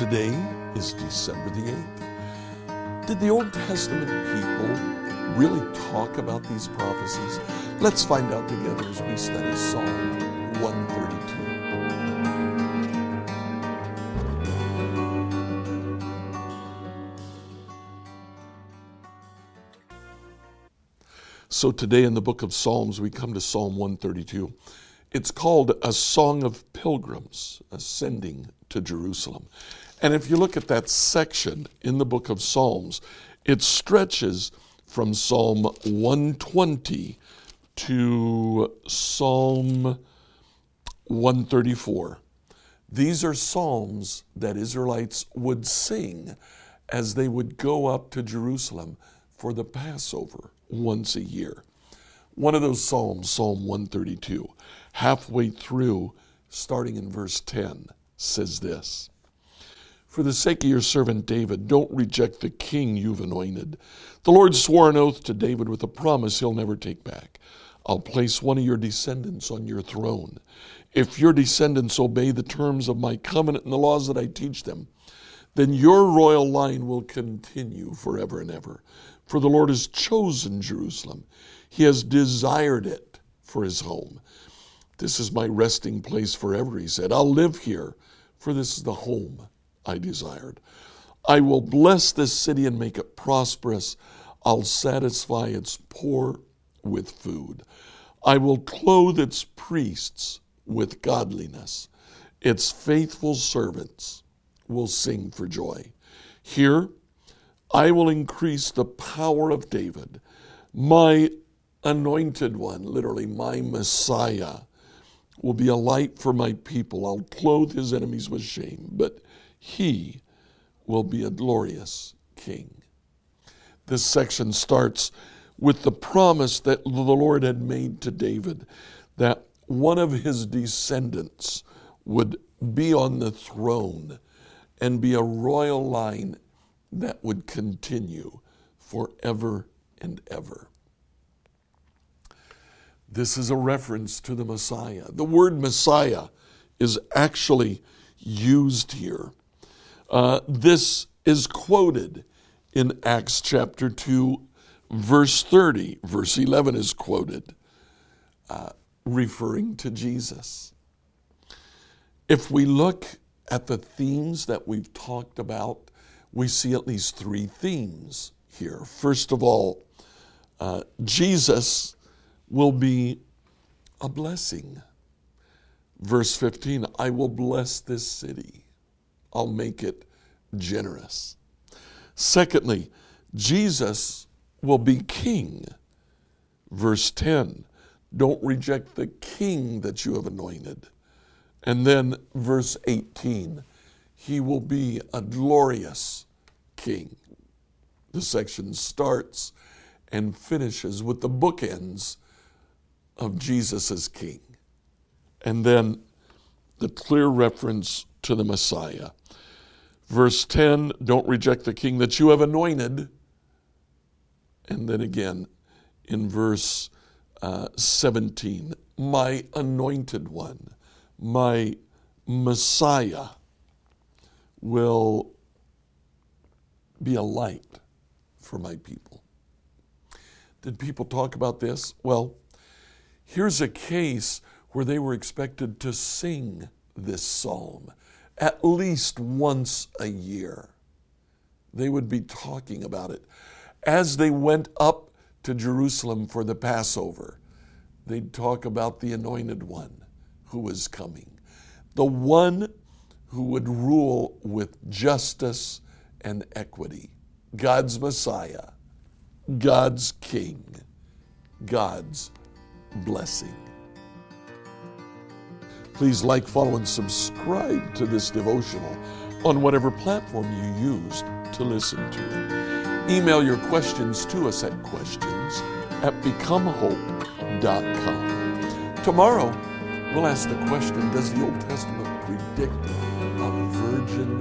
Today is December the 8th. Did the Old Testament people really talk about these prophecies? Let's find out together as we study Psalm 132. So today in the book of Psalms, we come to Psalm 132. It's called a song of pilgrims ascending to Jerusalem. And if you look at that section in the book of Psalms, it stretches from Psalm 120 to Psalm 134. These are psalms that Israelites would sing as they would go up to Jerusalem for the Passover once a year. One of those psalms, Psalm 132, halfway through, starting in verse 10, says this For the sake of your servant David, don't reject the king you've anointed. The Lord swore an oath to David with a promise he'll never take back. I'll place one of your descendants on your throne. If your descendants obey the terms of my covenant and the laws that I teach them, then your royal line will continue forever and ever. For the Lord has chosen Jerusalem, He has desired it for His home. This is my resting place forever, He said. I'll live here, for this is the home I desired. I will bless this city and make it prosperous. I'll satisfy its poor with food. I will clothe its priests with godliness. Its faithful servants will sing for joy. Here, I will increase the power of David, my anointed one, literally, my Messiah, will be a light for my people. I'll clothe his enemies with shame, but he will be a glorious king. This section starts with the promise that the Lord had made to David that one of his descendants would be on the throne and be a royal line that would continue forever and ever. This is a reference to the Messiah. The word Messiah is actually used here. Uh, this is quoted in Acts chapter 2, verse 30. Verse 11 is quoted, uh, referring to Jesus. If we look at the themes that we've talked about, we see at least three themes here. First of all, uh, Jesus will be a blessing. Verse 15 I will bless this city, I'll make it generous. Secondly, Jesus will be king. Verse 10 Don't reject the king that you have anointed. And then verse 18 He will be a glorious king. The section starts and finishes with the bookends of Jesus as king. And then the clear reference to the Messiah. Verse 10 don't reject the king that you have anointed. And then again in verse uh, 17, my anointed one, my Messiah will be a light for my people. Did people talk about this? Well, Here's a case where they were expected to sing this psalm at least once a year. They would be talking about it. As they went up to Jerusalem for the Passover, they'd talk about the anointed one who was coming, the one who would rule with justice and equity, God's Messiah, God's King, God's blessing. Please like, follow, and subscribe to this devotional on whatever platform you used to listen to it. Email your questions to us at questions at becomehope.com. Tomorrow, we'll ask the question Does the Old Testament predict a virgin